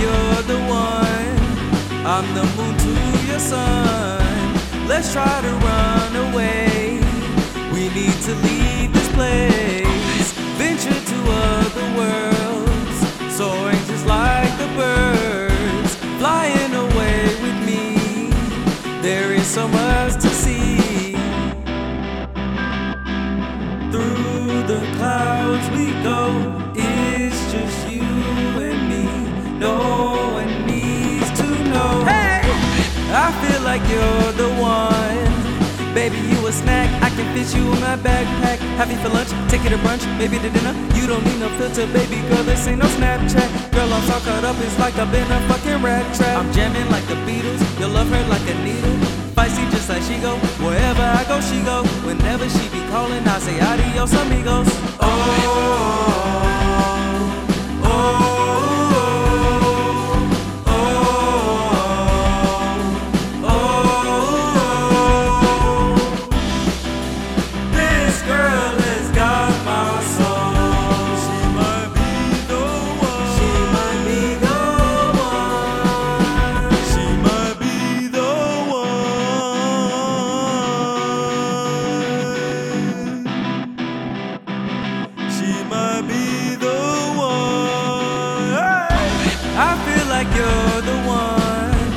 you're the one. I'm the moon to your sun. Let's try to run away. We need to leave this place, venture to other worlds, soaring just like the birds, flying away with me. There is so much to see. Through the clouds we go, it's just a snack. I can fit you in my backpack. You for lunch? Take you to brunch, maybe to dinner. You don't need no filter, baby girl. This ain't no Snapchat. Girl, I'm so caught up. It's like I've been a fucking rat trap. I'm jamming like the Beatles. You'll love her like a needle. Feisty just like she go. Wherever I go, she go. Whenever she be calling, I say adios, amigos. Might be the one. Hey! I feel like you're the one.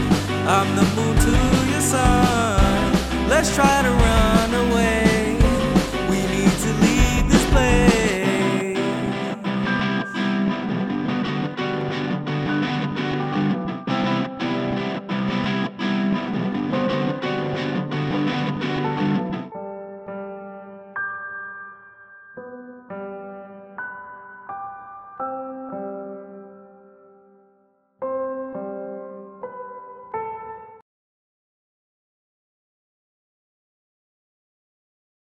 I'm the moon to your sun. Let's try to